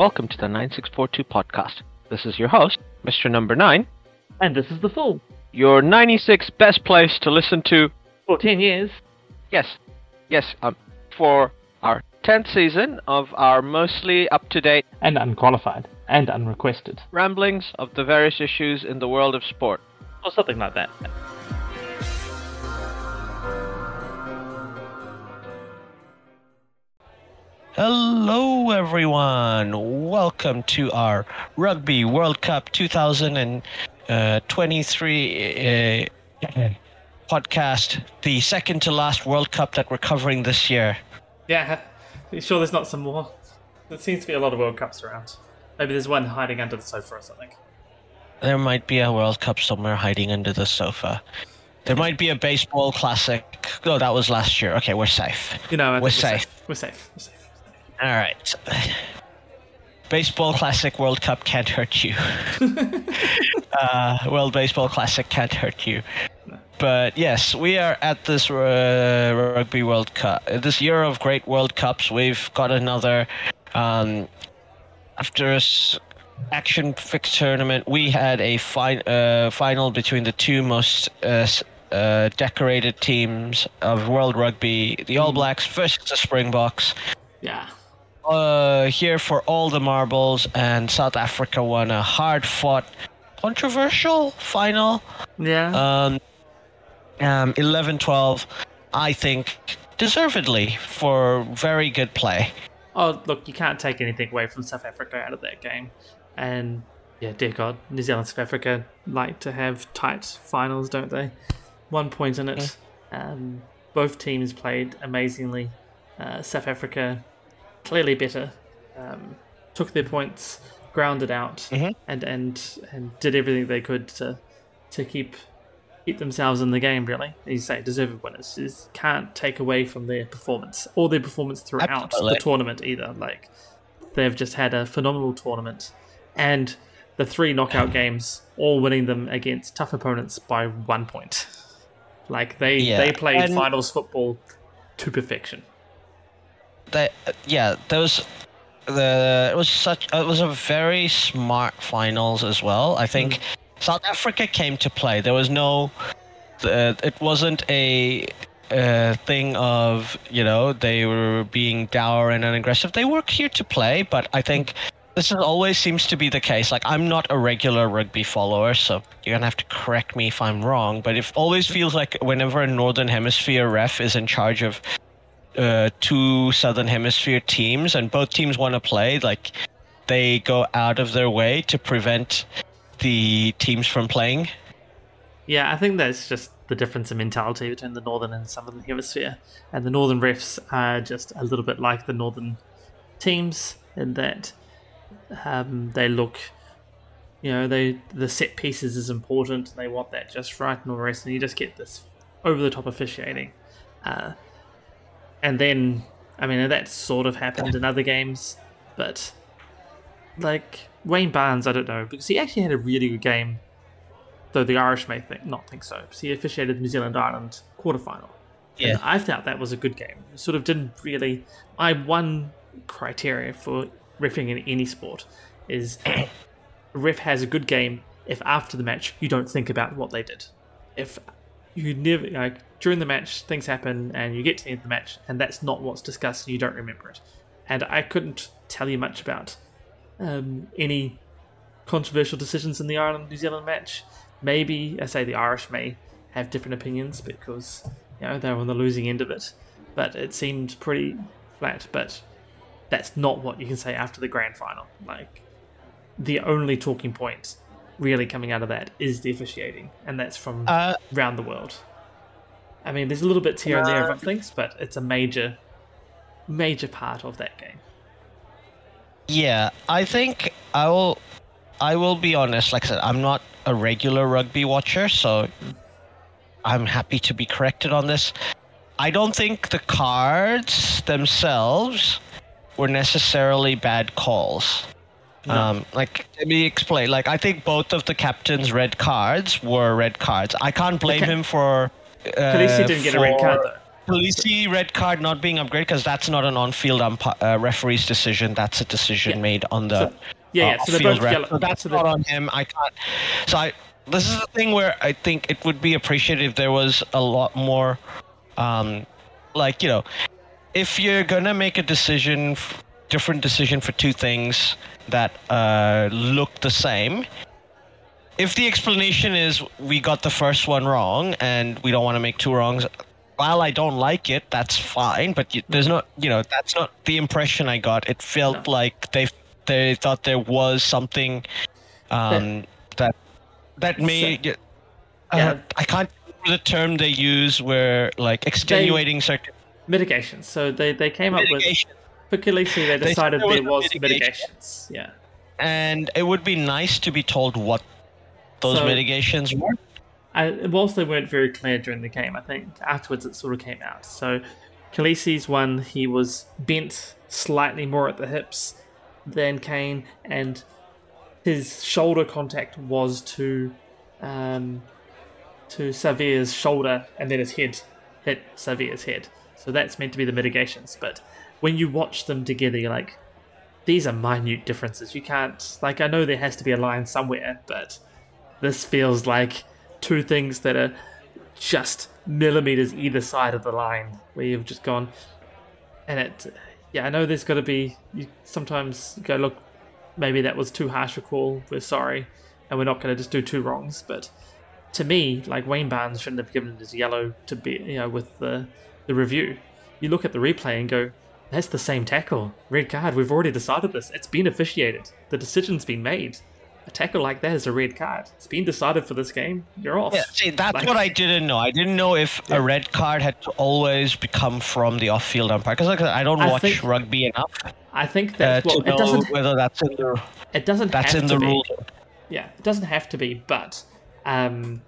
welcome to the 9642 podcast. This is your host, Mr. Number 9, And this is The Fool. your 96 best place to listen to, For 10 years. yes, yes, um, for our 10th season of our mostly up to date And unqualified. And unrequested. ramblings of the various issues in the world of sport. Or something like that. Hello, everyone. Welcome to our Rugby World Cup 2023 uh, podcast, the second to last World Cup that we're covering this year. Yeah. You sure there's not some more? There seems to be a lot of World Cups around. Maybe there's one hiding under the sofa or something. There might be a World Cup somewhere hiding under the sofa. There might be a baseball classic. Oh, that was last year. Okay, we're safe. You know, We're think safe. We're safe. We're safe. All right. Baseball Classic World Cup can't hurt you. uh, World Baseball Classic can't hurt you. But yes, we are at this uh, Rugby World Cup. This year of great World Cups, we've got another. Um, after a s- action fix tournament, we had a fi- uh, final between the two most uh, uh, decorated teams of World Rugby: the All Blacks versus the Springboks Yeah. Uh, here for all the marbles, and South Africa won a hard-fought, controversial final. Yeah. Um, um, 11-12, I think, deservedly for very good play. oh, look, you can't take anything away from South Africa out of that game. And, yeah, dear God, New Zealand South Africa like to have tight finals, don't they? One point in it. Um, both teams played amazingly. Uh, South Africa clearly better. Um, took their points, grounded out, Mhm. and, and and did everything they could to to keep keep themselves in the game. Really, as you say, deserved winners. Is can't take away from their performance or their performance throughout Absolutely. the tournament either. Like they've just had a phenomenal tournament, and the three knockout games, all winning them against tough opponents by one point. Like they Yeah, they played and- finals football to perfection. That, yeah, those. The it was such it was a very smart finals as well. I think South Africa came to play. There was no, uh, it wasn't a uh, thing of you know they were being dour and unaggressive. They were here to play, but I think this is always seems to be the case. Like I'm not a regular rugby follower, so you're gonna have to correct me if I'm wrong. But it always feels like whenever a Northern Hemisphere ref is in charge of uh, two Southern Hemisphere teams, and both teams want to play, like they go out of their way to prevent the teams from playing. Yeah, I think that's just the difference in mentality between the northern and southern hemisphere. And the northern refs are just a little bit like the northern teams in that um, they look, you know, they the set pieces is important. They want that just right and all the rest, and you just get this over the top officiating. Uh, and then, I mean, that sort of happened in other games, but like Wayne Barnes, I don't know because he actually had a really good game though the Irish may think not think so. because He officiated the New Zealand Ireland quarterfinal. Yeah. And I thought that was a good game. It sort of didn't really. I one criteria for riffing in any sport is ref has a good game if after the match you don't think about what they did. If you never like during the match things happen and you get to the end of the match and that's not what's discussed and you don't remember it. And I couldn't tell you much about um, any controversial decisions in the Ireland New Zealand match. Maybe I say the Irish may have different opinions because you know they're on the losing end of it, but it seemed pretty flat. But that's not what you can say after the grand final. Like the only talking point really coming out of that is the officiating, and that's from Uh, around the world. I mean, there's a little bit here and there of other things, but it's a major, major part of that game. Yeah, I think I will. I will be honest. Like I said, I'm not a regular rugby watcher, so I'm happy to be corrected on this. I don't think the cards themselves were necessarily bad calls. Um, like let me explain. Like I think both of the captain's red cards were red cards. I can't blame Okay. him for. Uh, he didn't get a red card though. Kolisi red card not being upgraded because that's not an on-field uh, referee's decision. That's a decision Yeah. made on the So- yeah, yeah. uh, So they're field ref. So that's so not on him. I can't. So I. This is the thing where I think it would be appreciated if there was a lot more, um, like you know, if you're gonna make a decision, different decision for two things that uh, look the same. If the explanation is we got the first one wrong and we don't want to make two wrongs, while I don't like it, that's fine. But y- there's not, you know, that's not the impression I got. It felt No. like they they thought there was something um, that that made. Uh, Yeah. I can't remember the term they use where like extenuating circum mitigations. So they, they came up with for Kolisi, they decided there was there was mitigation. mitigations. Yeah. and it would be nice to be told what those So- mitigations were. I, whilst they weren't very clear during the game, I think afterwards it sort of came out. So, Kolisi's one, he was bent slightly more at the hips than Cane, and his shoulder contact was to um, to Savea's shoulder, and then his head hit Savea's head. So that's meant to be the mitigations. But when you watch them together, you're like, these are minute differences. You can't like I know there has to be a line somewhere, but this feels like two things that are just millimeters either side of the line where you've just gone. And it yeah i know there's got to be you sometimes go look maybe that was too harsh a call. We're sorry and we're not going to just do two wrongs. But to me like wayne barnes shouldn't have given it as yellow to be you know with the the review. You look at the replay and go that's the same tackle red card we've already decided this it's been officiated the decision's been made a tackle like that is a red card. It's been decided for this game. You're off. Yeah, see, that's Like- what I didn't know. I didn't know if Yeah. a red card had to always become from the off-field umpire because like, I don't I watch think rugby enough I think uh, that well, to it know doesn't. whether that's in the It doesn't that's in the be. rules. Yeah, it doesn't have to be, but um,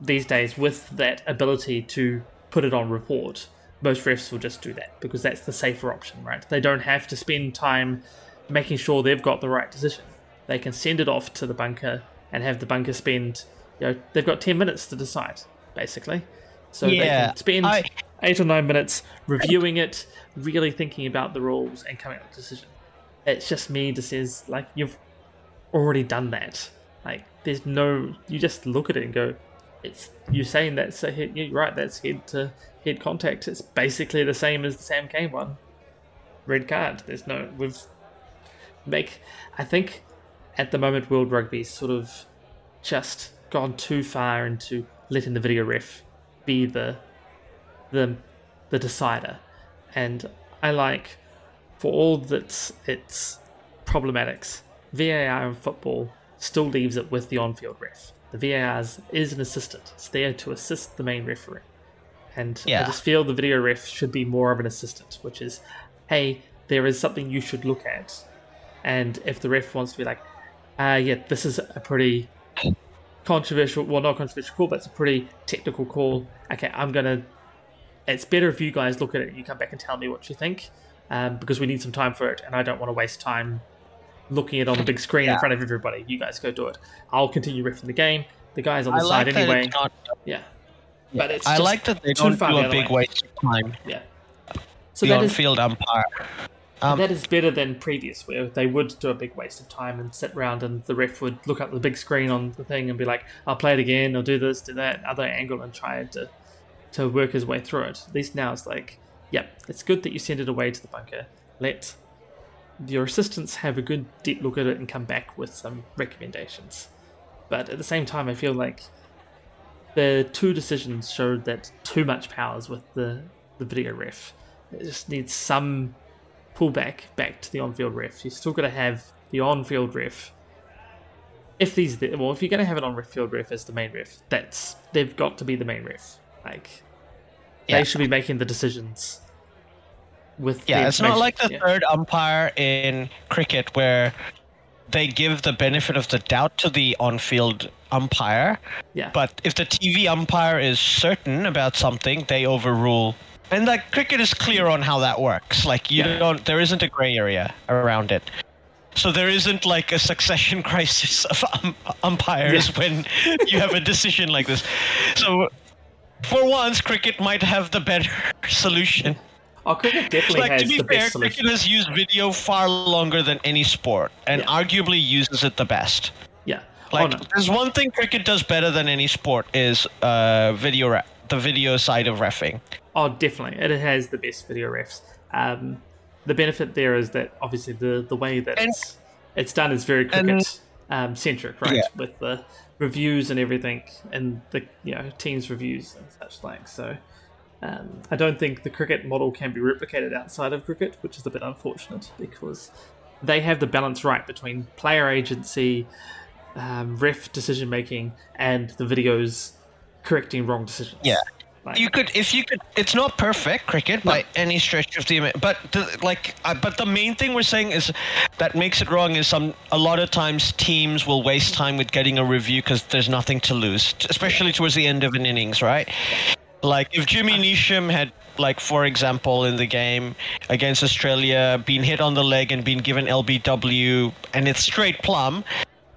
these days with that ability to put it on report, most refs will just do that because that's the safer option, right? They don't have to spend time making sure they've got the right decision. They can send it off to the bunker and have the bunker spend. You know, they've got ten minutes to decide, basically. So they can spend I- eight or nine minutes reviewing it, really thinking about the rules, and coming up with a decision. It's just me that says like you've already done that. Like there's no you just look at it and go, it's you're saying that's a hit you're right, that's head to head contact. It's basically the same as the Sam Cane one. Red card. There's no we've make I think at the moment World Rugby's sort of just gone too far into letting the video ref be the the the decider. And I like for all that its problematics, VAR in football still leaves it with the on-field ref. The VAR is- an assistant. It's there to assist the main referee. And I just feel the video ref should be more of an assistant, which is, hey, there is something you should look at. And if the ref wants to be like, uh, yeah, this is a pretty controversial, well, not controversial call, but it's a pretty technical call. Okay, I'm going to it's better if you guys look at it and you come back and tell me what you think um, because we need some time for it and I don't want to waste time looking at it on the big screen in front of everybody. You guys go do it. I'll continue riffing the game. The guy's on I the side like anyway. it's not. Yeah. But it's I just like that they too don't do a big way. waste of time. Yeah. So the that is on-field umpire. Um, that is better than previous, where they would do a big waste of time and sit around, and the ref would look up the big screen on the thing and be like, "I'll play it again. I'll do this, do that, other angle," and try to to work his way through it. At least now it's like, yep, it's good that you send it away to the bunker. Let your assistants have a good deep look at it and come back with some recommendations. But at the same time, I feel like the two decisions showed that too much powers with the the video ref. It just needs some pullback back to the on-field ref. You're still got to have the on-field ref. If these, well, if you're going to have an on-field ref as the main ref, that's they've got to be the main ref. Like Yeah. they should be making the decisions. With Yeah, it's not like the yeah. third umpire in cricket where they give the benefit of the doubt to the on-field umpire, Yeah, but if the TV umpire is certain about something, they overrule. And like cricket is clear on how that works. Like you Yeah. don't, there isn't a gray area around it. So there isn't like a succession crisis of um, umpires when you have a decision like this. So for once, cricket might have the better solution. Oh, cricket definitely Like has to be the fair, best solution. cricket has used video far longer than any sport, and Yeah. arguably uses it the best. Yeah. Like, oh, no. there's one thing cricket does better than any sport is uh, video re- the video side of refing. Oh, definitely. It has the best video refs. Um, the benefit there is that obviously the, the way that And- it's, it's done is very and- cricket um, centric, right? Yeah. With the reviews and everything, and the you know teams reviews and such like. So um, I don't think the cricket model can be replicated outside of cricket, which is a bit unfortunate because they have the balance right between player agency, um, ref decision making, and the videos correcting wrong decisions. Yeah. Like, You could, if you could, it's not perfect cricket by any stretch of the ima- but the, like, uh, but the main thing we're saying is that makes it wrong is some a lot of times teams will waste time with getting a review because there's nothing to lose, especially towards the end of an innings, right? Like if Jimmy uh, Neesham had, like for example, in the game against Australia, been hit on the leg and been given LBW, and it's straight plum.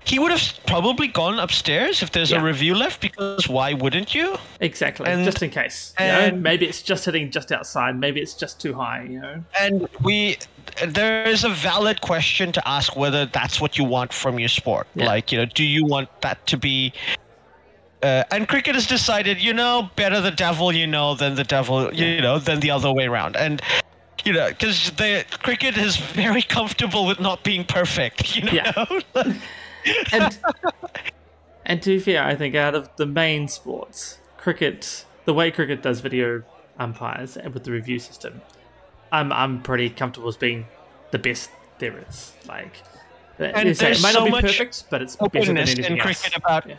He would have probably gone upstairs if there's Yeah. a review left because why wouldn't you? Exactly, And- just in case. You know, and- maybe it's just hitting just outside. Maybe it's just too high. You know. And we, there is a valid question to ask whether that's what you want from your sport. Yeah. Like, you know, do you want that to be? Uh, and cricket has decided, you know, better the devil you know than the devil, you know, than the other way around. And you know, because the cricket is very comfortable with not being perfect. You know. Yeah. And and to be fair, I think out of the main sports, cricket, the way cricket does video umpires and with the review system, I'm I'm pretty comfortable as being the best there is. Like. And you say, it there's might so not be much perfect, but it's better than openness anything in else. cricket about Yeah.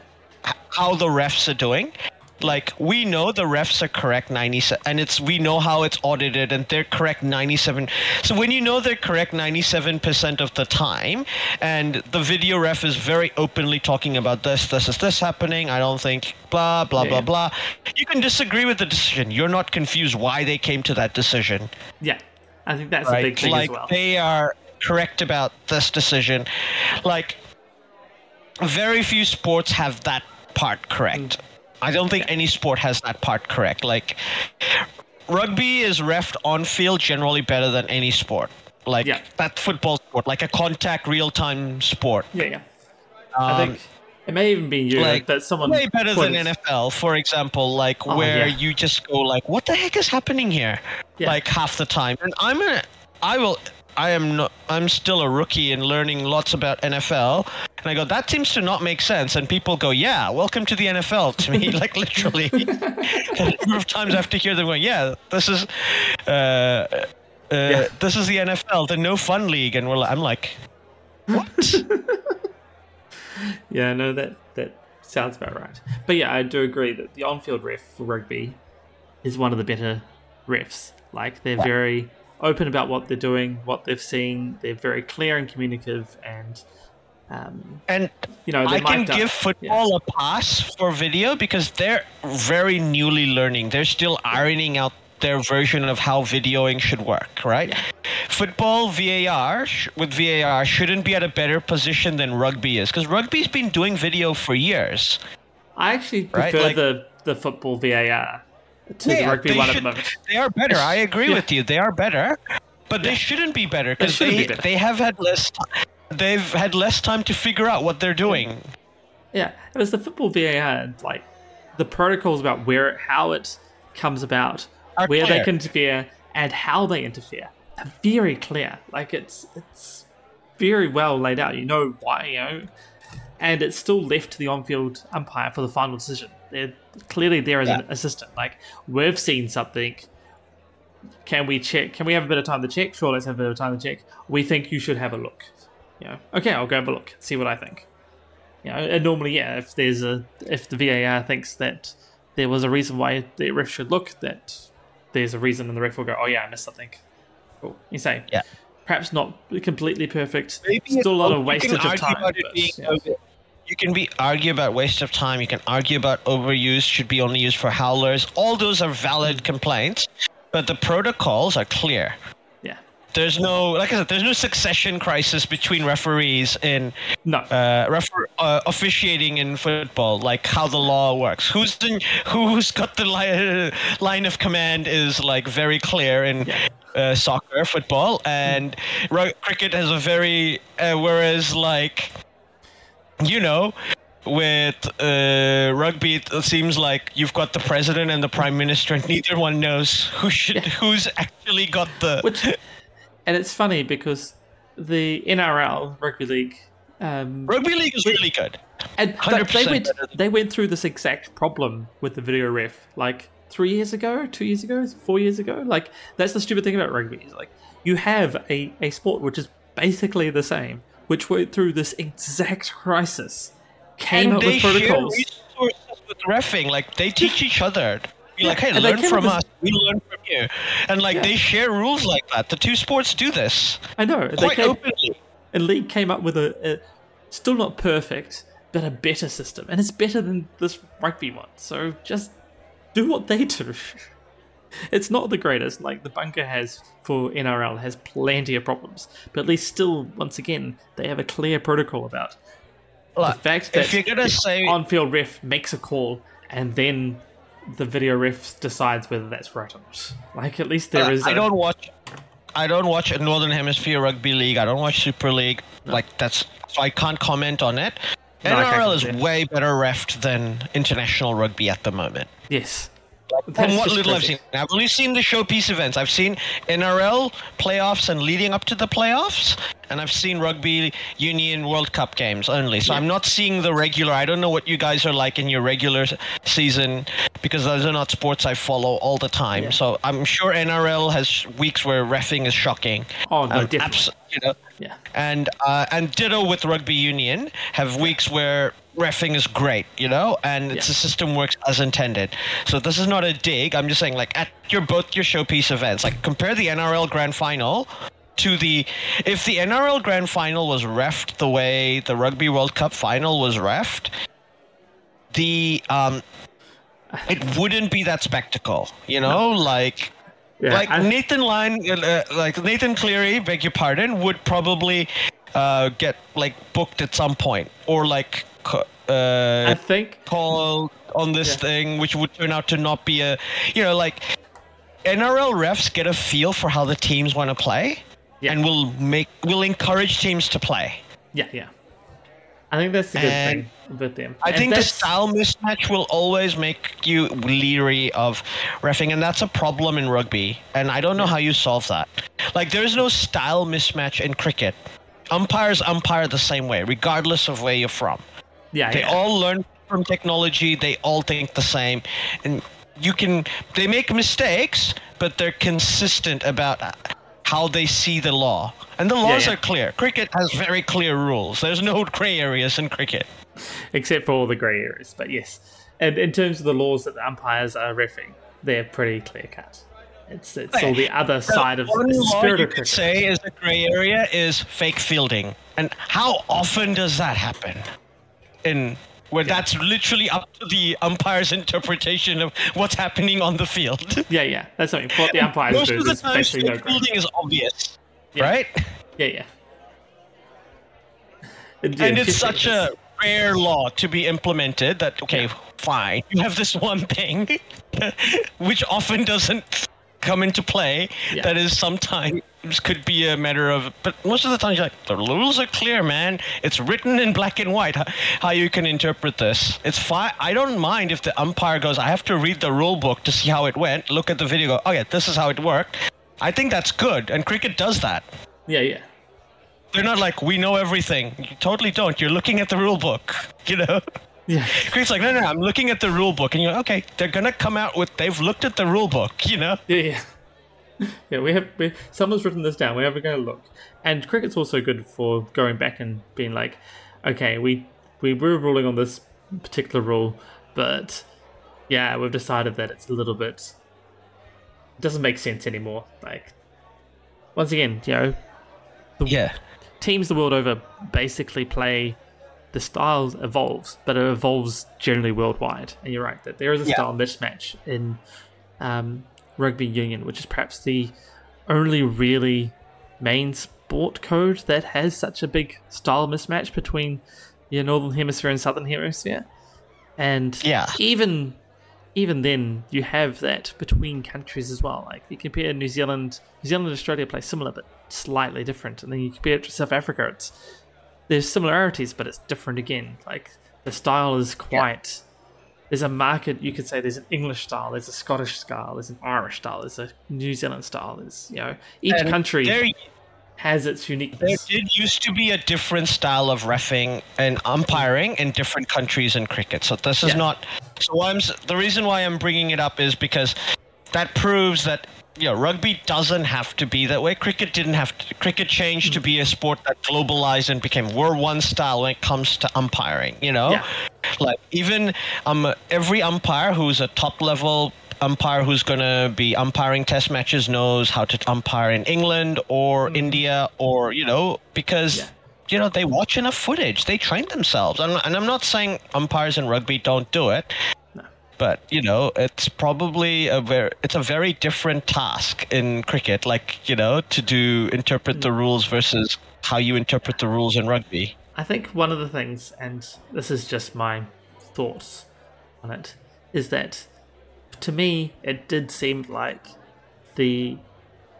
How the refs are doing. Like we know the refs are correct 97 and it's we know how it's audited and they're correct 97 so when you know they're correct 97% of the time and the video ref is very openly talking about this this is this happening i don't think blah blah Yeah, blah yeah. blah you can disagree with the decision you're not confused why they came to that decision Yeah, I think that's a big thing like as well. they are correct about this decision. Like very few sports have that part correct. Mm. I don't think any sport has that part correct. Like rugby is refed on field generally better than any sport. Like Yeah. that football sport, like a contact real time sport. yeah, yeah. I Um, think it may even be you, like, but someone way better than NFL, for example, like Oh, where yeah. you just go like, "What the heck is happening here?" Yeah. Like half the time, and I'm a, I will, I am not, I'm still a rookie and learning lots about NFL, and I go, "That seems to not make sense," and people go, "Yeah, welcome to the NFL." To me, like literally, a number of times I have to hear them going, "Yeah, this is, uh, uh, Yeah. this is the NFL, the no fun league," and we're, like, I'm like, "What?" Yeah, no, that that sounds about right. But yeah, I do agree that the on-field ref for rugby is one of the better refs. Like they're very open about what they're doing, what they've seen. They're very clear and communicative, and um, and you know I can mic'd up. give football a pass for video because they're very newly learning. They're still ironing out their version of how videoing should work, right? Football VAR with VAR shouldn't be at a better position than rugby is because rugby's been doing video for years. I actually Right, prefer like- the the football VAR to the rugby they one at should- the moment. They are better. I agree Yeah. with you. They are better, but they shouldn't be better because shouldn't they, be they have had less. They've had less time to figure out what they're doing. Yeah, it was the football VAR, and like the protocols about where it, how it comes about, Are where they can interfere, and how they interfere are very clear. Like it's it's very well laid out. You know why, you know, and it's still left to the on-field umpire for the final decision. They're clearly there as an assistant. Like we've seen something. Can we check? Can we have a bit of time to check? Sure, let's have a bit of time to check. We think you should have a look. You know, okay, I'll go have a look, see what I think. You know, and normally, yeah, if there's a if the VAR thinks that there was a reason why the ref should look, that there's a reason, and the ref will go, oh yeah, I missed something. Cool. You say, Yeah. perhaps not completely perfect, Maybe still a lot of wastage of time. but, yeah. You can be argue about waste of time. You can argue about overuse should be only used for howlers. All those are valid complaints, but the protocols are clear. yeah, there's no like I said, there's no succession crisis between referees in No. uh, refer- uh, officiating in football, like how the law works. Who's in, who's got the li- line of command is like very clear in uh, soccer, football, and ru- cricket has a very uh, whereas like you know. With uh, rugby, it seems like you've got the president and the prime minister, and neither one knows who should, who's actually got the. Which, and it's funny because the NRL rugby league, um, Rugby league is really good. and they went they went through this exact problem with the video ref like three years ago, two years ago, four years ago. Like that's the stupid thing about rugby. Is like you have a a sport which is basically the same, which went through this exact crisis, came and up they with share protocols. resources with refing. Like they teach each other. Be like, hey, and learn from us. We learn from you. And like they share rules like that. The two sports do this I know they quite came, openly. and league came up with a, a still not perfect, but a better system, and it's better than this rugby one. So just do what they do. it's not the greatest. Like the bunker has for NRL has plenty of problems, but at least still, once again, they have a clear protocol about Look, the fact that if you're gonna the say on-field ref makes a call and then the video ref decides whether that's right or not. Like at least there Uh, is. I a- don't watch. I don't watch a Northern Hemisphere rugby league. I don't watch Super League. Like that's so I can't comment on it. No, NRL is way better refed than international rugby at the moment. Yes. From what just little I've seen, I've only seen the showpiece events. I've seen NRL playoffs and leading up to the playoffs, and I've seen rugby union World Cup games only. So I'm not seeing the regular. I don't know what you guys are like in your regular season because those are not sports I follow all the time. Yeah. So I'm sure NRL has weeks where refing is shocking. Oh no, Um, definitely. abs- you know, Yeah. and uh, and ditto with rugby union have weeks where refing is great, you know, and it's Yeah. the system works as intended. So this is not a dig. I'm just saying, like at your both your showpiece events, like compare the NRL Grand Final to the if the NRL Grand Final was refed the way the Rugby World Cup Final was refed, the um, it wouldn't be that spectacle, you know, like Yeah, like I- Nathan Lyon, uh, like Nathan Cleary, beg your pardon, would probably uh, get like booked at some point, or like uh, I think called on this Yeah. thing, which would turn out to not be a, you know, like NRL refs get a feel for how the teams want to play, Yeah. and will make will encourage teams to play. Yeah, yeah. I think that's the good And thing with them. I And think the style mismatch will always make you leery of refing, and that's a problem in rugby. And I don't know how you solve that. Like, there's no style mismatch in cricket. Umpires umpire the same way, regardless of where you're from. Yeah, They yeah. all learn from technology. They all think the same, and you can. They make mistakes, but they're consistent about uh, how they see the law. And the laws yeah. are clear. Cricket has very clear rules. There's no gray areas in cricket. except for all the grey areas. But yes, and in terms of the laws that the umpires are refing, they're pretty clear cut. It's it's all the other side of the spirit you of cricket. say is a gray area is fake fielding, and how often does that happen? In where that's literally up to the umpire's interpretation of what's happening on the field. Yeah, yeah, that's something. What the umpires Most do of the is time, basically no fielding is obvious, Yeah. right? Yeah, yeah. And, and it's just like such a rare law to be implemented that okay, fine, you have this one thing, which often doesn't come into play. Yeah. That is sometimes could be a matter of, but most of the time you're like the rules are clear, man. It's written in black and white how, how you can interpret this. It's fine. I don't mind if the umpire goes, I have to read the rule book to see how it went. Look at the video. Go, oh yeah, this is how it worked. I think that's good, and cricket does that. Yeah, yeah. They're not like we know everything. You totally don't. You're looking at the rule book, you know. Yeah. Cricket's like, no, no, no, I'm looking at the rule book, and you're like, okay. They're gonna come out with they've looked at the rule book, you know. Yeah, yeah. Yeah, we have we, someone's written this down. We're ever going to look, and cricket's also good for going back and being like, okay, we we were ruling on this particular rule, but yeah, we've decided that it's a little bit doesn't make sense anymore. Like, once again, you know, Yeah. teams the world over basically play the style evolves, but it evolves generally worldwide. And you're right that there is a Yeah. style mismatch in um, rugby union, which is perhaps the only really main sport code that has such a big style mismatch between your northern hemisphere and southern hemisphere. And Yeah. even even then you have that between countries as well. Like you compare New Zealand New Zealand and Australia play similar but slightly different. And then you compare it to South Africa, it's there's similarities but it's different again. Like the style is quite there's a market you could say there's an English style, there's a Scottish style, there's an Irish style, there's a New Zealand style, there's you know each And country There, has its unique. there did used to be a different style of refing and umpiring in different countries in cricket. So this is Yeah. not. So I'm the reason why I'm bringing it up is because that proves that you know, rugby doesn't have to be that way. Cricket didn't have to. Cricket changed to mm. be a sport that globalized and became we're one style when it comes to umpiring. You know, Yeah. Like even um every umpire who's a top level umpire who's going to be umpiring test matches knows how to umpire in England or India or you know because Yeah. you know they watch enough footage. They train themselves. And, and I'm not saying umpires in rugby don't do it but you know it's probably a very it's a very different task in cricket like you know to do interpret the rules versus how you interpret the rules in rugby I think one of the things, and this is just my thoughts on it, is that to me it did seem like the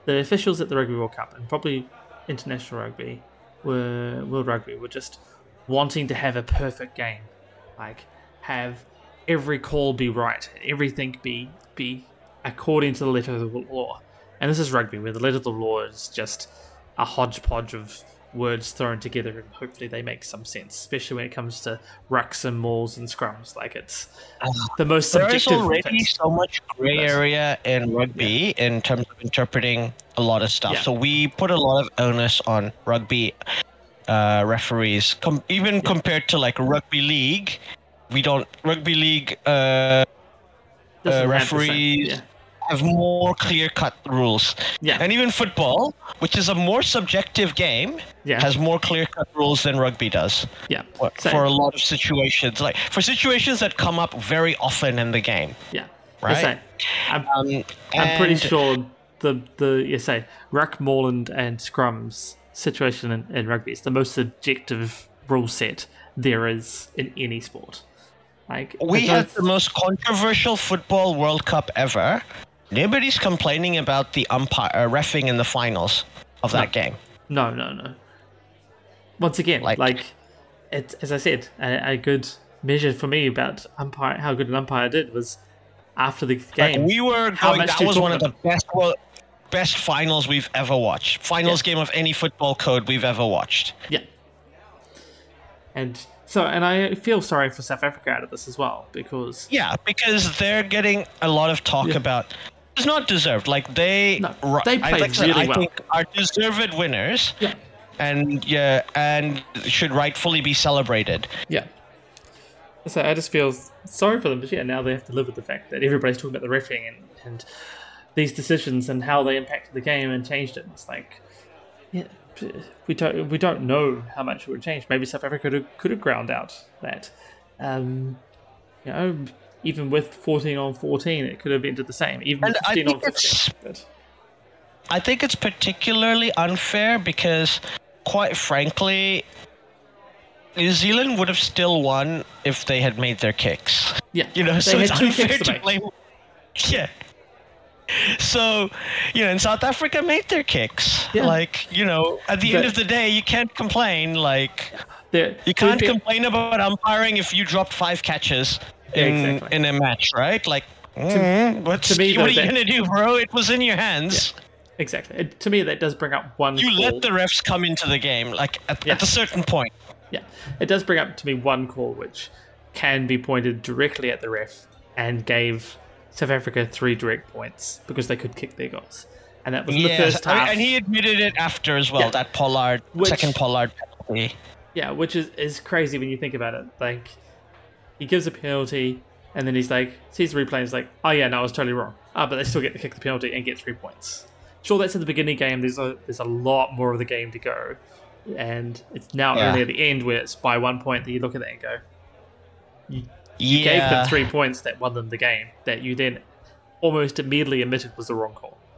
the officials at the Rugby World Cup and probably international rugby were World Rugby were just wanting to have a perfect game, like have every call be right, everything be be according to the letter of the law. And this is rugby, where the letter of the law is just a hodgepodge of words thrown together, and hopefully they make some sense. Especially when it comes to rucks and mauls and scrums, like it's the most there is subjective. already so much gray area in rugby in terms of interpreting a lot of stuff Yeah. so we put a lot of onus on rugby uh, referees Com- even compared to like rugby league we don't rugby league uh, uh, have the same- referees yeah. Have more clear cut rules. Yeah. And even football, which is a more subjective game, Yeah. has more clear cut rules than rugby does yeah, for, for a lot of situations. Like for situations that come up very often in the game. yeah, Right. I'm, Um, I'm pretty sure the the you say ruck, moorland, and scrums situation in, in rugby is the most subjective rule set there is in any sport. Like We had the most controversial football World Cup ever. Nobody's complaining about the umpire uh, refing in the finals of that No. game. No, no, no. Once again, like, Like- it, as I said, a, a good measure for me about umpire how good an umpire did was after the Like, game. we were how going. much That was one of the best well, best finals we've ever watched. Finals Yeah. game of any football code we've ever watched. Yeah. And so, and I feel sorry for South Africa out of this as well because Yeah, because they're getting a lot of talk Yeah. about. It's not deserved. Like they, No, they played like really I well. think are deserved winners, yeah, and yeah, and should rightfully be celebrated. yeah. So I just feel sorry for them, but yeah, now they have to live with the fact that everybody's talking about the refereeing and, and these decisions and how they impacted the game and changed it. It's like, yeah, we don't we don't know how much it would change. Maybe South Africa could have, could have ground out that. Um, you know, even with fourteen on fourteen, it could have ended the same. Even And with I fifteen on think it's- fifteen. But I think it's particularly unfair because, quite frankly, New Zealand would have still won if they had made their kicks. yeah, You know, they so it's unfair to to blame. Yeah. So, you know, in South Africa made their kicks. Yeah. Like, you know, at the end of the day, you can't complain. Like, you can't complain about umpiring if you dropped five catches in exactly. in a match, right? Like, mm, what's, to me, what though, are you gonna do, bro? It was in your hands. Exactly. It, to me, that does bring up one. You call. let the refs come into the game, like at, Yeah. at a certain point. Yeah, it does bring up to me one call which can be pointed directly at the ref and gave South Africa three direct points because they could kick their goals, and that was in the first half. and he admitted it after as well. Yeah. That Pollard Which- second Pollard penalty. Yeah, which is, is crazy when you think about it. Like, he gives a penalty, and then he's like, sees the replay, and he's like, oh yeah, no, I was totally wrong. Ah, but they still get to kick the penalty and get three points. Sure, that's at the beginning game. There's a there's a lot more of the game to go, and it's now Yeah. only at the end where it's by one point that you look at that and go, You gave them three points that won them the game. That you then almost immediately admitted was the wrong call.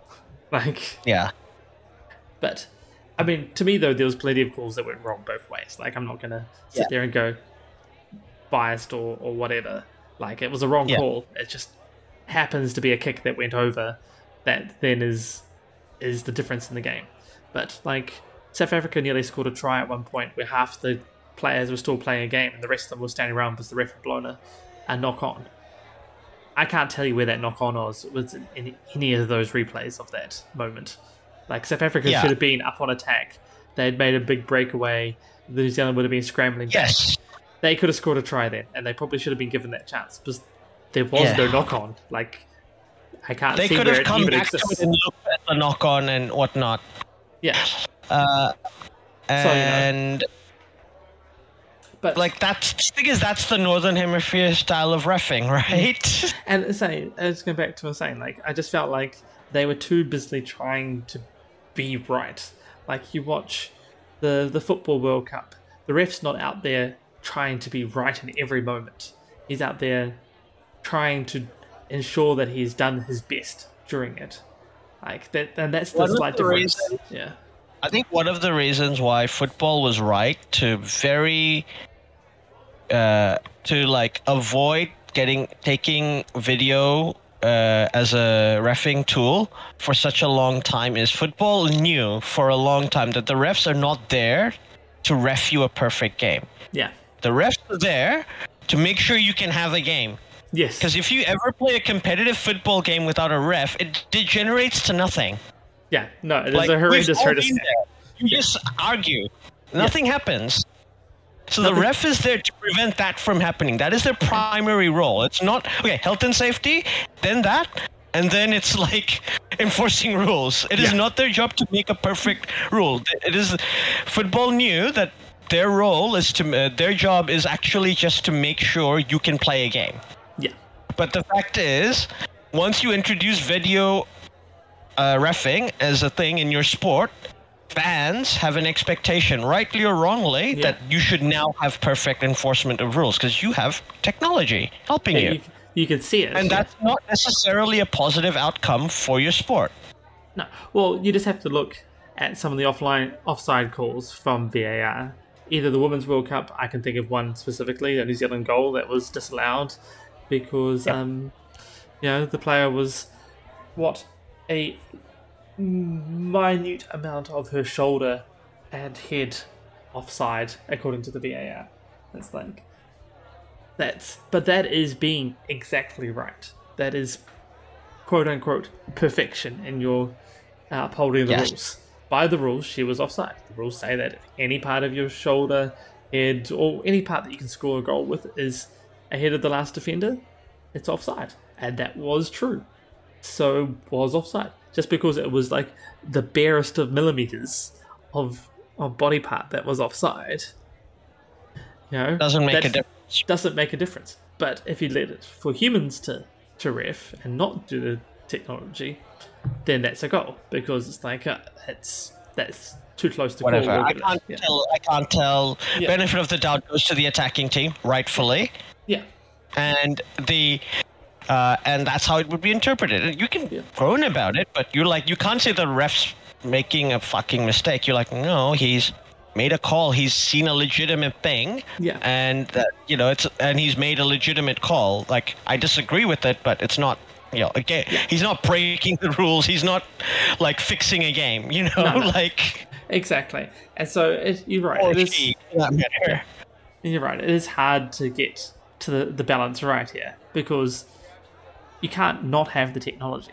Like, yeah. but I mean, to me though, there was plenty of calls that went wrong both ways. Like, I'm not gonna sit Yeah. there and go biased or, or whatever. Like, it was a wrong Yeah. call. It just happens to be a kick that went over. That then is is the difference in the game. But like, South Africa nearly scored a try at one point where half the players were still playing a game and the rest of them were standing around because the ref had blown a, a knock on. I can't tell you where that knock on was was in any, of those replays of that moment. Like South Africa Yeah. should have been up on attack. They had made a big breakaway. The New Zealand would have been scrambling back. Yes. They could have scored a try then, and they probably should have been given that chance because there was Yeah. no knock on. Like I can't They see could where have come even back to it and looked at the knock on and whatnot. Yeah, Uh, you know. and but like that's the thing is that's the northern hemisphere style of refing, right? And the same, let's go back to what I was saying. Like, I just felt like they were too busily trying to be right. Like, you watch the the football World Cup, the ref's not out there trying to be right in every moment. He's out there trying to ensure that he's done his best during it. Like that, and that's the One of slight the difference. reasons- Yeah, I think one of the reasons why football was right to very uh, to like avoid getting taking video uh, as a refing tool for such a long time is football knew for a long time that the refs are not there to ref you a perfect game. yeah, The refs are there to make sure you can have a game. yes, Because if you ever play a competitive football game without a ref, it degenerates to nothing. yeah. No, it is Like, a horrendous, all horrendous. been there. You just argue. Nothing happens. So the ref is there to prevent that from happening. That is their primary role. It's not okay, health and safety, then that, and then it's like enforcing rules. It is Yeah. not their job to make a perfect rule. It is football knew that their role is to uh, their job is actually just to make sure you can play a game. Yeah, But the fact is, once you introduce video uh, refing as a thing in your sport, fans have an expectation, rightly or wrongly, Yeah. that you should now have perfect enforcement of rules because you have technology helping yeah you. you, can see it. and that's not necessarily a positive outcome for your sport. No, well, you just have to look at some of the offline offside calls from VAR. Either the Women's World Cup, I can think of one specifically, a New Zealand goal that was disallowed because, um, you know, the player was what a minute amount of her shoulder and head offside, according to the VAR. That's like that's, but that is being exactly right. That is quote unquote perfection in your uh, upholding the Yes. rules. By the rules, she was offside. The rules say that if any part of your shoulder, head, or any part that you can score a goal with is ahead of the last defender, it's offside. And that was true. So was offside. Just because it was like the barest of millimeters of of body part that was offside. You know, Doesn't make a difference. doesn't make a difference. But if you let it for humans to to ref and not do the technology, then that's a goal because it's like uh, it's that's too close to Whatever. call. I can't give it. tell. I can't tell. Yeah. Benefit of the doubt goes to the attacking team, rightfully. Yeah, and the uh, and that's how it would be interpreted. And You can Yeah. groan about it, but you're like you can't say the ref's making a fucking mistake. You're like, no, he's made a call. He's seen a legitimate thing, Yeah. and that you know it's and he's made a legitimate call. Like I disagree with it, but it's not. You know, again, he's not breaking the rules. He's not like fixing a game. You know, No, no. like exactly. And so it, you're right. or It is. You're right. It is hard to get to the, the balance right here because you can't not have the technology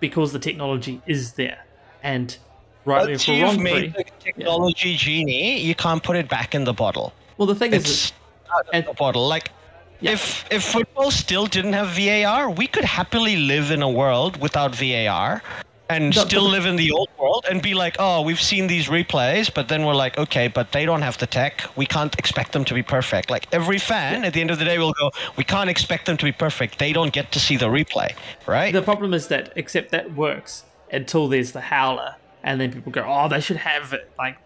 because the technology is there. And Once you've wrongfully, made the technology genie, you can't put it back in the bottle. well, the thing is, It's out of and- the bottle. Like, Yeah. if if football still didn't have VAR, we could happily live in a world without VAR and No, still live in the old world and be like, oh, we've seen these replays, but then we're like, okay, but they don't have the tech. We can't expect them to be perfect. Like every fan at the end of the day will go, we can't expect them to be perfect. They don't get to see the replay, right? the problem is that except that works until there's the howler, and then people go, "Oh, they should have it." Like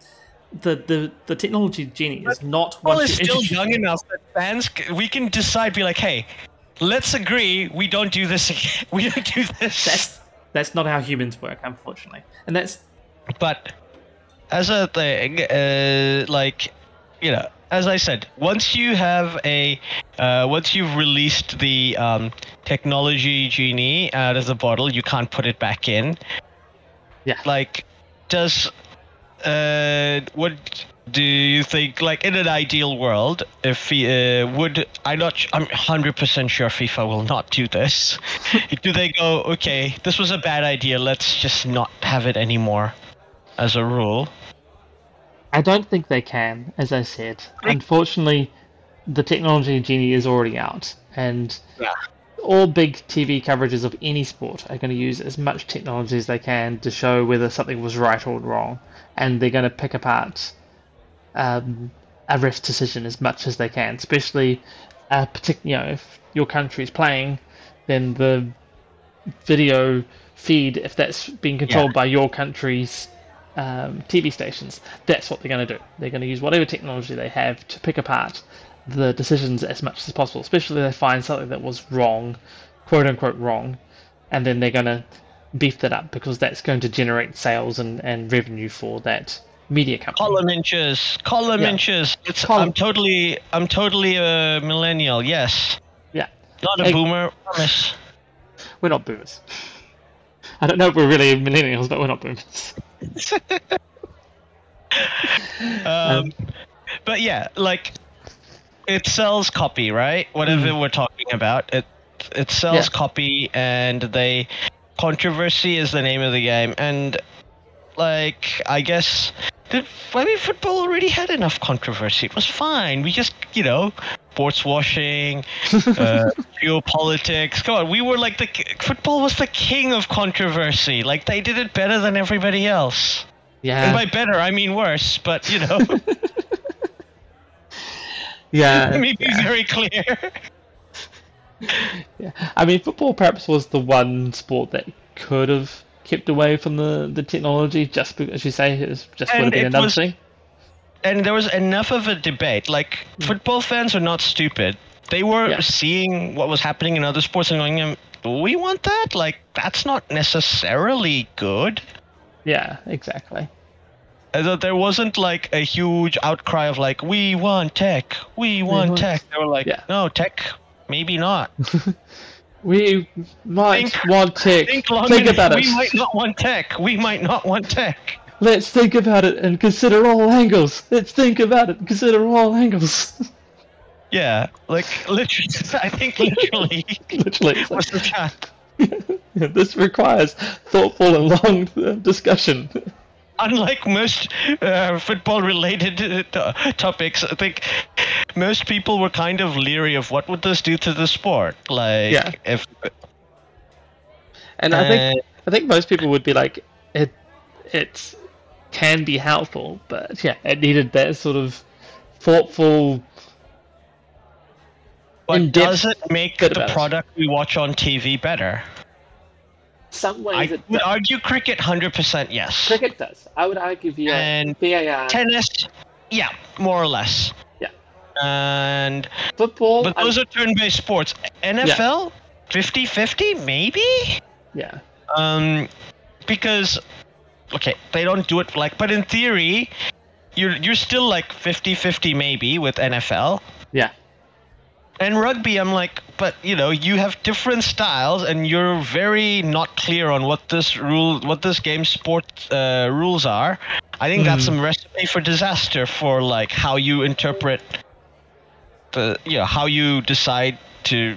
the the, the technology genie is not once is you still young enough that fans we can decide, be like, hey, let's agree we don't do this. again. We don't do this. That's that's not how humans work, unfortunately, and that's but as a thing, uh, like you know, as I said, once you have a, uh, once you've released the um, technology genie out of the bottle, you can't put it back in. Yeah. Like, does, uh, what do you think? Like, in an ideal world, if uh, would I not? I'm hundred percent sure FIFA will not do this. do they go? Okay, this was a bad idea. Let's just not have it anymore, as a rule. I don't think they can, as I said. Unfortunately, the technology genie is already out, and Yeah. All big TV coverages of any sport are going to use as much technology as they can to show whether something was right or wrong, and they're going to pick apart um, a ref's decision as much as they can. Especially, a partic- you know, if your country's playing, then the video feed, if that's being controlled Yeah. by your country's um, TV stations, that's what they're going to do. They're going to use whatever technology they have to pick apart the decisions as much as possible, especially if they find something that was wrong, quote unquote wrong, and then they're going to beef that up because that's going to generate sales and, and revenue for that media company. Column inches, column Yeah. inches. It's Column- I'm totally I'm totally a millennial. Yes, Yeah, not a Hey. boomer. Promise. we're not boomers. I don't know if we're really millennials, but we're not boomers. Um, but yeah, like it sells copy, right? Whatever we're talking about, it it sells Mm. Yeah. copy, and they controversy is the name of the game, and like I guess. Did, I mean, football already had enough controversy. It was fine. We just, you know, sports washing, uh, geopolitics. Come on, we were like the football was the king of controversy. Like they did it better than everybody else. Yeah, And by better, I mean worse. But you know, yeah, let me be yeah. very clear. Yeah, I mean, football perhaps was the one sport that could have kept away from the, the technology, just because, as you say, it was- just would And have been another was- thing. And there was enough of a debate. Like football fans are not stupid. They were Yeah. seeing what was happening in other sports and going, um, "Do we want that? Like that's not necessarily good." Yeah, exactly. And that there wasn't like a huge outcry of like, "We want tech, we want want- tech." They were like, Yeah. "No, tech, maybe not." We might Think- want tech. Think long Think enough. about we it. might not want tech. We might not want tech. Let's think about it and consider all angles. Let's think about it and consider all angles. Yeah, like literally, I think literally Literally. it's was the chat. this requires thoughtful and long uh, discussion. Unlike most uh, football-related uh, topics, I think most people were kind of leery of what would this do to the sport. Like, Yeah. if And I Uh, think I think most people would be like, it it can be helpful, but yeah, it needed that sort of thoughtful. but does it make the product we watch on TV better? Some I ways it would does. argue cricket, hundred percent yes. Cricket does. I would argue via And VAR. Tennis, yeah, more or less. Yeah. And Football. but I- those are turn-based sports. NFL, 50-50, maybe. yeah. um because okay they don't do it like but in theory you're you're still like 50-50 maybe with nfl Yeah. And rugby i'm like but you know you have different styles and you're very not clear on what this rule what this game sport uh, rules are. I think that's Mhm. some recipe for disaster for like how you interpret the you know how you decide to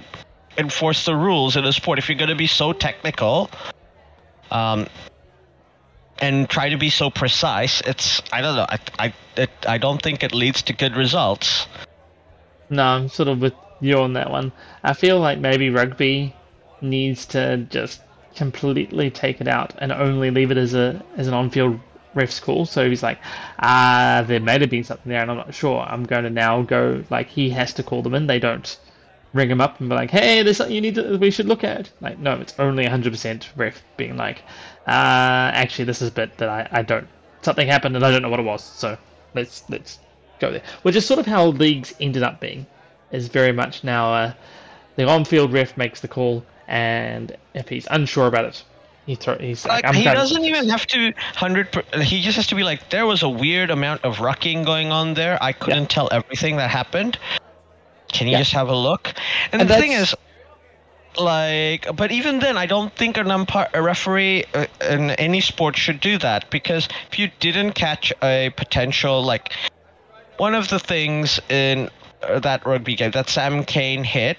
enforce the rules in a sport. If you're going to be so technical um and try to be so precise it's i don't know i i it, i don't think it leads to good results. No, I'm sort of with you on that one. I feel like maybe rugby needs to just completely take it out and only leave it as a as an on-field ref's call. So he's like, ah, there may have been something there, and I'm not sure. I'm going to now go like he has to call them in. They don't ring him up and be like, hey, there's something you need to we should look at. Like, no, it's only 100% ref being like, uh, actually, this is a bit that I I don't something happened and I don't know what it was. So let's let's go there. Which is sort of how leagues ended up being. Is very much now uh, the on-field ref makes the call, and if he's unsure about it, He throw, he's like, Like he doesn't even have to hundred. He just has to be like, there was a weird amount of rucking going on there. I couldn't tell everything that happened. Can you Yeah. just have a look? And, And the thing is, like, but even then, I don't think an umpire, a referee uh, in any sport should do that because if you didn't catch a potential, like, one of the things in that rugby game that Sam Cane hit,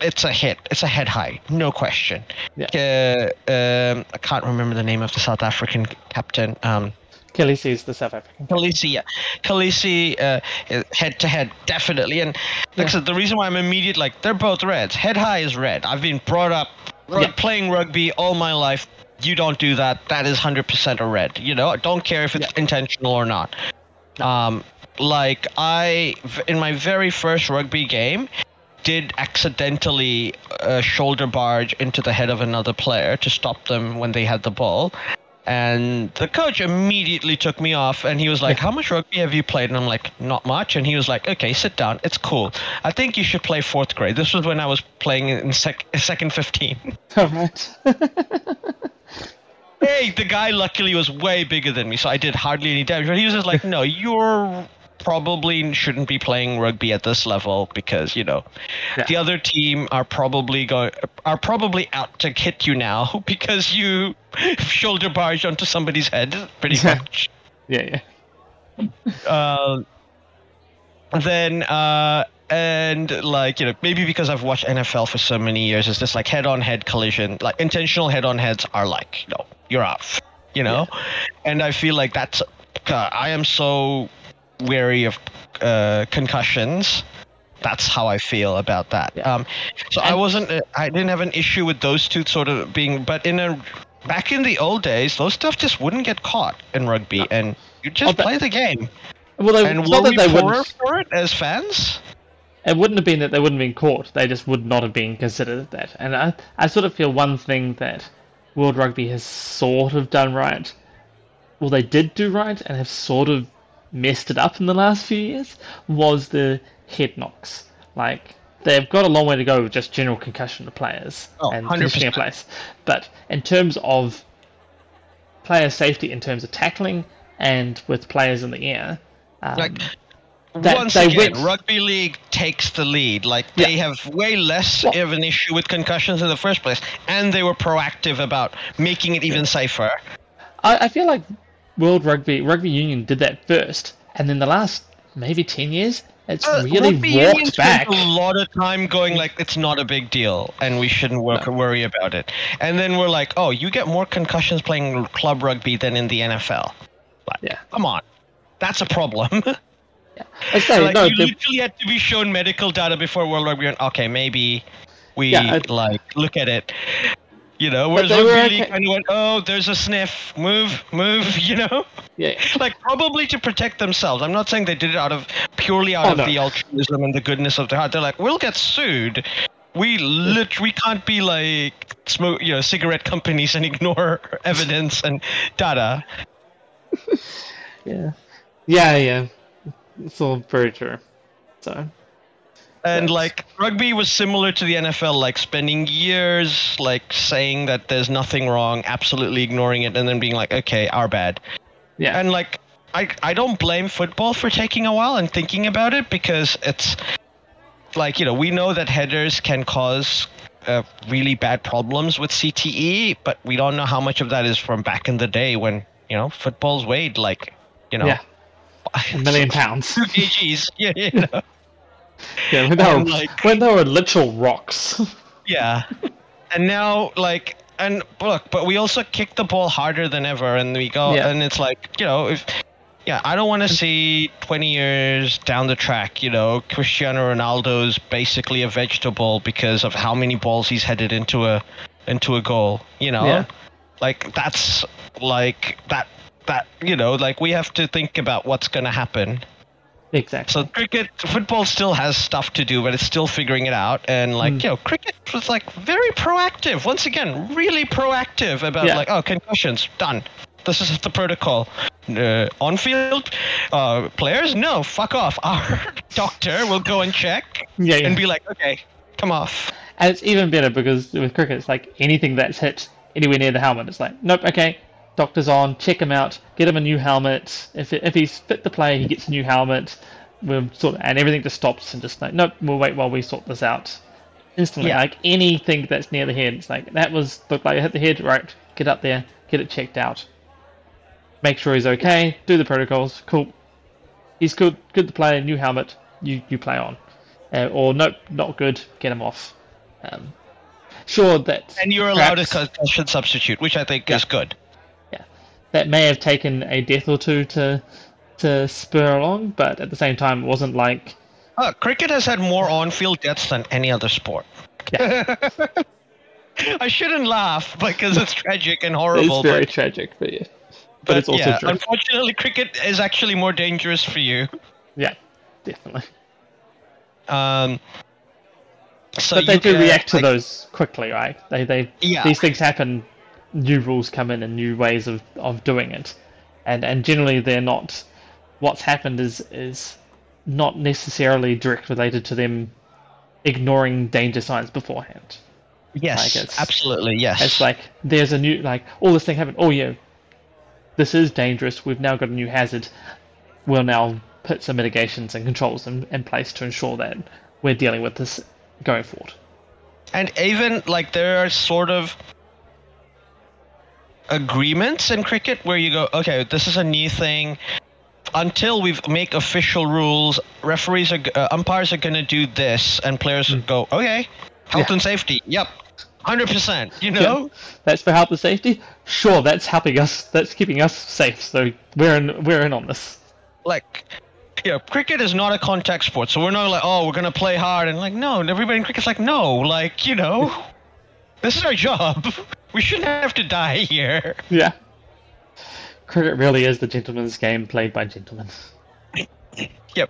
it's a hit. It's a head high, no question. Uh, um, I can't remember the name of the South African captain. Um, Kolisi is the South African. Kolisi, yeah. Kolisi, uh, head to head, definitely. And like said, the reason why I'm immediate, like, they're both reds. Head high is red. I've been brought up Yeah. playing rugby all my life. You don't do that. That is 100% a red. You know, I don't care if it's Yeah. intentional or not. Um, like, I in my very first rugby game, did accidentally uh, shoulder barge into the head of another player to stop them when they had the ball. And the coach immediately took me off and he was like, How much rugby have you played? And I'm like, Not much. And he was like, Okay, sit down. It's cool. I think you should play fourth grade. This was when I was playing in sec- second 15. All right. hey, the guy luckily was way bigger than me, so I did hardly any damage. But he was just like, No, you're probably shouldn't be playing rugby at this level because you know Yeah. the other team are probably going are probably out to hit you now because you shoulder barge onto somebody's head pretty Yeah. much yeah, yeah. uh, then uh and like you know maybe because i've watched nfl for so many years it's just like head-on-head collision like intentional head-on-heads are like no you're off you know and i feel like that's uh, i am so wary of uh, concussions that's how i feel about that Yeah. um so i wasn't i didn't have an issue with those two sort of being but in a back in the old days those stuff just wouldn't get caught in rugby and you just Oh, play the game Well, they, and were we they poorer wouldn't. for it as fans? It wouldn't have been that they wouldn't have been caught. They just would not have been considered that. And I, I sort of feel one thing that World Rugby has sort of done right, well, they did do right and have sort of messed it up in the last few years, was the head knocks. Like, they've got a long way to go with just general concussion to players Oh, and 100%. conditioning of players. But in terms of player safety, in terms of tackling and with players in the air, um, Like that- once they again, went- rugby league takes the lead. Like they Yeah. have way less Well- of an issue with concussions in the first place, and they were proactive about making it even safer. I, I feel like World Rugby Rugby Union did that first, and then the last maybe ten years, it's Uh, really rugby walked union back. spent a lot of time going like it's not a big deal and we shouldn't work, worry about it. And then we're like, oh, you get more concussions playing club rugby than in the NFL. Like, Yeah. come on, that's a problem. I say, like no, you the- literally had to be shown medical data before World Rugby. Okay, maybe we Yeah, I- like look at it. You know, whereas rugby okay- kind of went, oh, there's a sniff, move, move. You know, yeah, like probably to protect themselves. I'm not saying they did it out of purely out Oh, of no. the altruism and the goodness of their heart. They're like, we'll get sued. We lit, we can't be like smoke, you know, cigarette companies and ignore evidence and data. yeah, yeah, yeah. It's all very true. So And Yes. like rugby was similar to the NFL, like spending years like saying that there's nothing wrong, absolutely ignoring it, and then being like, okay, our bad. yeah, And like I I don't blame football for taking a while and thinking about it because it's like you know we know that headers can cause uh, really bad problems with CTE, but we don't know how much of that is from back in the day when you know footballs weighed like you know yeah, a million pounds. two kgs. Yeah, you know. yeah, when they, were, like- when were literal rocks. Yeah. and now, like, and look, but we also kick the ball harder than ever, and we go, Yeah. and it's like, you know, if, yeah, I don't want to see 20 years down the track, you know, Cristiano Ronaldo's basically a vegetable because of how many balls he's headed into a, into a goal, you know? Yeah. Like, that's, like, that, that, you know, like, we have to think about what's going to happen. Exactly. So cricket, football still has stuff to do, but it's still figuring it out. And like, Mm. you know, cricket was like very proactive. Once again, really proactive about Yeah. like, oh, concussions done. This is the protocol. Uh, on field, uh, players, no, fuck off. Our doctor will go and check yeah, yeah. and be like, okay, come off. And it's even better because with cricket, it's like anything that's hit anywhere near the helmet. It's like, nope, okay, doctor's on, check him out, get him a new helmet. If if he's fit to play, he gets a new helmet. We'll sort of, and everything just stops and just like, nope, we'll wait while we sort this out. Instantly, Yeah. like anything that's near the head, it's like that was looked like it hit the head, right? Get up there, get it checked out, make sure he's okay, do the protocols, cool. He's good, good to play, new helmet, you you play on, uh, or nope, not good, get him off. Um, sure, that And you're allowed a perhaps- concussion substitute, which I think is good. That may have taken a death or two to to spur along, but at the same time, it wasn't like Uh, cricket has had more on-field deaths than any other sport. Yeah. I shouldn't laugh because it's tragic and horrible. it's very but, tragic, but yeah, but, but it's also yeah, true. unfortunately, cricket is actually more dangerous for you. Yeah, definitely. Um, so but they you do can, react to like, those quickly, right? They they Yeah. these things happen. New rules come in and new ways of, of doing it, and and generally they're not. What's happened is is not necessarily direct related to them ignoring danger signs beforehand. Yes, like absolutely. Yes. It's like there's a new like all this thing happened. Oh yeah, this is dangerous. We've now got a new hazard. We'll now put some mitigations and controls in, in place to ensure that we're dealing with this going forward. And even like there are sort of agreements in cricket where you go, okay, this is a new thing. Until we make official rules, referees are, uh, umpires are going to do this, and players go, okay, health Yeah. and safety, yep, hundred percent. You know, That's for health and safety. Sure, that's helping us. That's keeping us safe. So we're in. We're in on this. like, yeah, cricket is not a contact sport, so we're not like, oh, we're going to play hard, and like, no, and everybody in cricket's like, no, like, you know, this is our job. We shouldn't have to die here. Yeah. Cricket really is the gentleman's game played by gentlemen. Yep.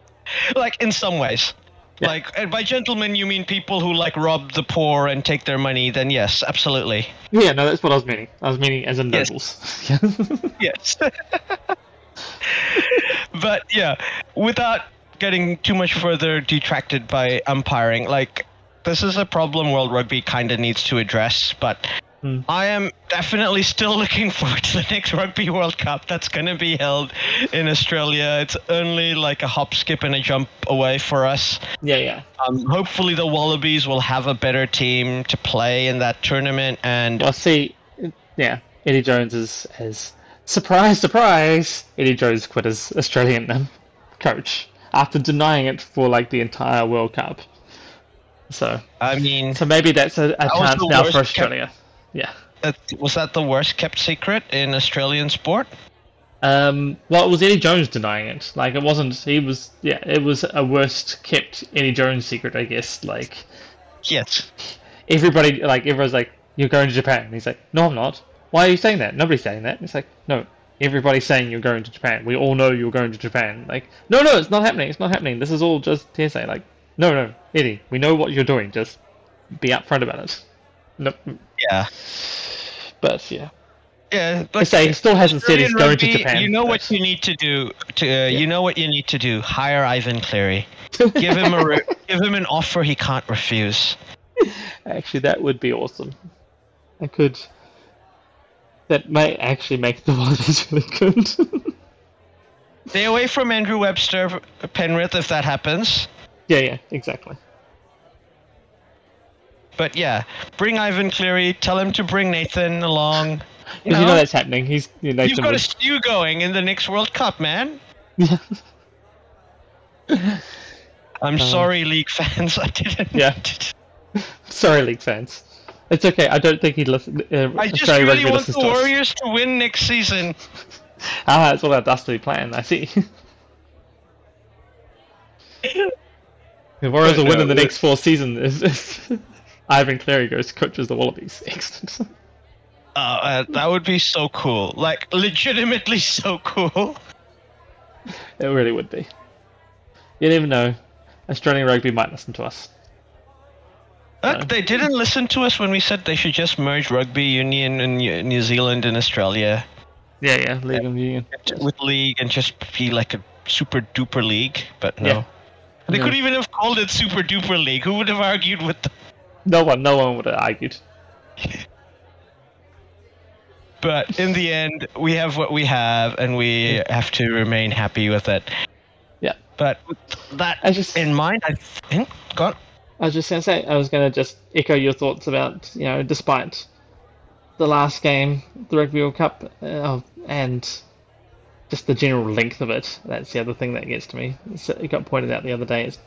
Like in some ways. Yeah. Like and by gentlemen you mean people who like rob the poor and take their money, then yes, absolutely. Yeah, no, that's what I was meaning. I was meaning as in Yes. nobles. Yeah. Yes. but yeah, without getting too much further detracted by umpiring, like this is a problem World Rugby kind of needs to address, but Hmm. I am definitely still looking forward to the next Rugby World Cup that's going to be held in Australia. It's only like a hop, skip, and a jump away for us. yeah, yeah. Um, hopefully, the Wallabies will have a better team to play in that tournament. And Well, see, yeah, Eddie Jones is as surprise, surprise. Eddie Jones quit as Australian um, coach after denying it for like the entire World Cup. So, I mean, so maybe that's a, a chance now for kept- Australia. Yeah. that, was that the worst kept secret in Australian sport? Um, well, it was Eddie Jones denying it. Like it wasn't. He was. Yeah, it was a worst kept Eddie Jones secret, I guess. Like Yes. everybody, like everyone's like, "You're going to Japan." And he's like, "No, I'm not." Why are you saying that? Nobody's saying that. And it's like, no, everybody's saying you're going to Japan. We all know you're going to Japan. Like, no, no, it's not happening. It's not happening. This is all just hearsay. Like, no, no, Eddie, we know what you're doing. Just be upfront about it. No, Yeah. but yeah, Yeah. I But say he still hasn't said he's Australian going to rugby, Japan. You know but- what you need to do. To uh, you know what you need to do. Hire Ivan Cleary. Give him a re- give him an offer he can't refuse. Actually, that would be awesome. I could. That might actually make the Wallabies really good. Stay away from Andrew Webster, Penrith, if that happens. Yeah, yeah, exactly. But yeah, bring Ivan Cleary. Tell him to bring Nathan along. You Because you know know, that's happening. He's you know, you've got a stew going in the next World Cup, man. I'm Um, sorry, league fans. I didn't. Yeah. Sorry, league fans. It's okay. I don't think he'd listen. Uh, I just Australia really want the listens to us. Warriors to win next season. Ah, that's all our dastardly plan. I see. The Warriors But will win in the next four seasons if, if Ivan Cleary goes coaches the Wallabies. Excellent. Uh, uh, that would be so cool. Like legitimately so cool. it really would be. You never know. Australian rugby might listen to us. Look, No. they didn't listen to us when we said they should just merge rugby union in New New Zealand and Australia Yeah, yeah, League of Union. with league and just be like a super duper league. But no, Yeah. They No. could even have called it super duper league. Who would have argued with them? No one, no one would have argued. but in the end, we have what we have, and we have to remain happy with it. Yeah. But with that I just- in mind, I think. God, I was just gonna say, I was gonna just echo your thoughts about, you know, despite the last game, the Rugby World Cup, uh, and just the general length of it. That's the other thing that gets to me. It got pointed out the other day. It's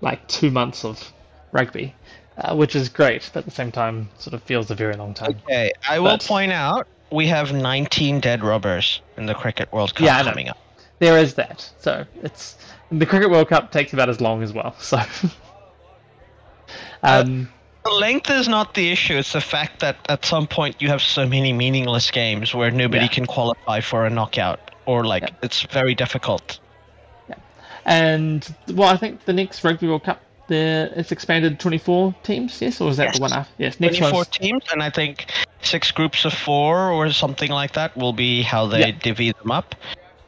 like two months of rugby, uh, which is great, but at the same time, sort of feels a very long time. okay, I will But- point out we have 19 dead rubbers in the Cricket World Cup Yeah, coming up. There is that. So it's the Cricket World Cup takes about as long as well. So. um, The length is not the issue. It's the fact that at some point you have so many meaningless games where nobody Yeah. can qualify for a knockout, or like Yeah. it's very difficult. Yeah. And well, I think the next Rugby World Cup, there it's expanded 24 teams. Yes, or is that Yes. the one after? Yes, next 24 teams, and I think six groups of four or something like that will be how they Yeah. divvy them up.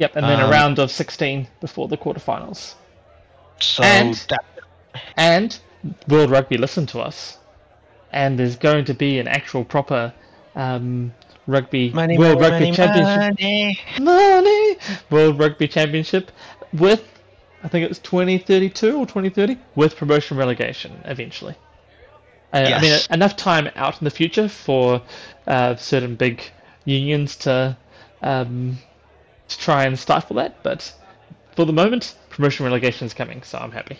yep, and then a um, round of 16 before the quarterfinals. So And- that, And World Rugby listened to us, and there's going to be an actual proper um, rugby money, World money, Rugby money, Championship. money. money World Rugby Championship with I think it was 2032 or 2030 with promotion relegation eventually. Uh, I mean, enough time out in the future for uh, certain big unions to um, to try and stifle that, but for the moment, promotion relegation is coming, so I'm happy.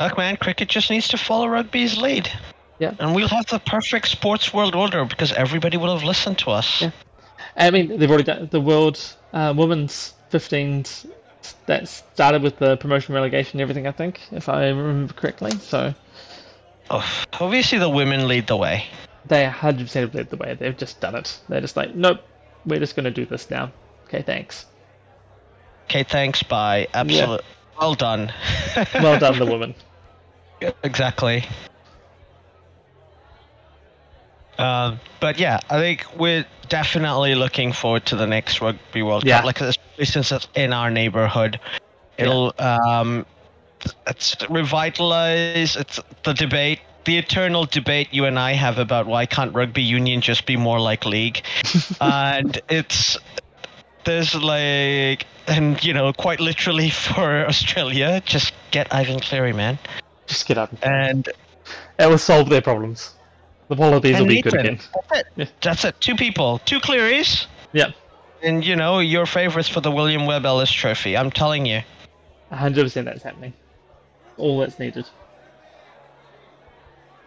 Look, man, cricket just needs to follow rugby's lead. Yeah. And we'll have the perfect sports world order because everybody will have listened to us. Yeah. I mean, they've already done the World uh, Women's 15s that started with the promotion relegation and everything, I think, if I remember correctly. So Oh, obviously, the women lead the way. they 100% have led the way. They've just done it. They're just like, nope, we're just going to do this now. Okay, thanks. Okay, thanks. Bye. Absolute. Well done. Well done, the woman. exactly. Um, but yeah, I think we're definitely looking forward to the next Rugby World Yeah. Cup. Like especially since it's in our neighborhood, it'll um, it's revitalize. It's the debate, the eternal debate you and I have about why can't rugby union just be more like league, and it's there's like and you know quite literally for Australia, just get Ivan Cleary, man, Just get up. and It will solve their problems. The Wallabies will and be good again. That's it. Yeah. That's it. Two people, two Clearys, Yeah, and you know your favorites for the William Webb Ellis Trophy. I'm telling you. 100% that's happening. All that's needed.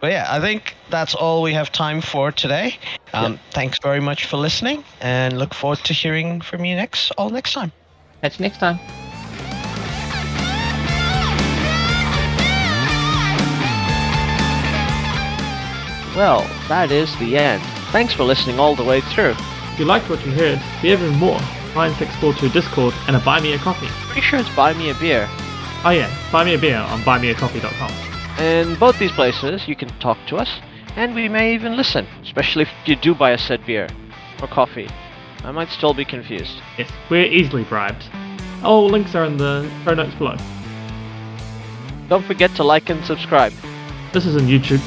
But yeah, I think that's all we have time for today. Um, Thanks very much for listening, and look forward to hearing from you next all next time. Catch you next time. Well, that is the end. Thanks for listening all the way through. If you liked what you heard, be even more. Find 642 Discord and a Buy Me a Coffee. Pretty sure it's Buy Me a Beer. Oh yeah, buy me a beer on buymeacoffee.com. In both these places, you can talk to us, and we may even listen, especially if you do buy a said beer or coffee. I might still be confused. Yes, we're easily bribed. All links are in the show notes below. Don't forget to like and subscribe. This is on YouTube,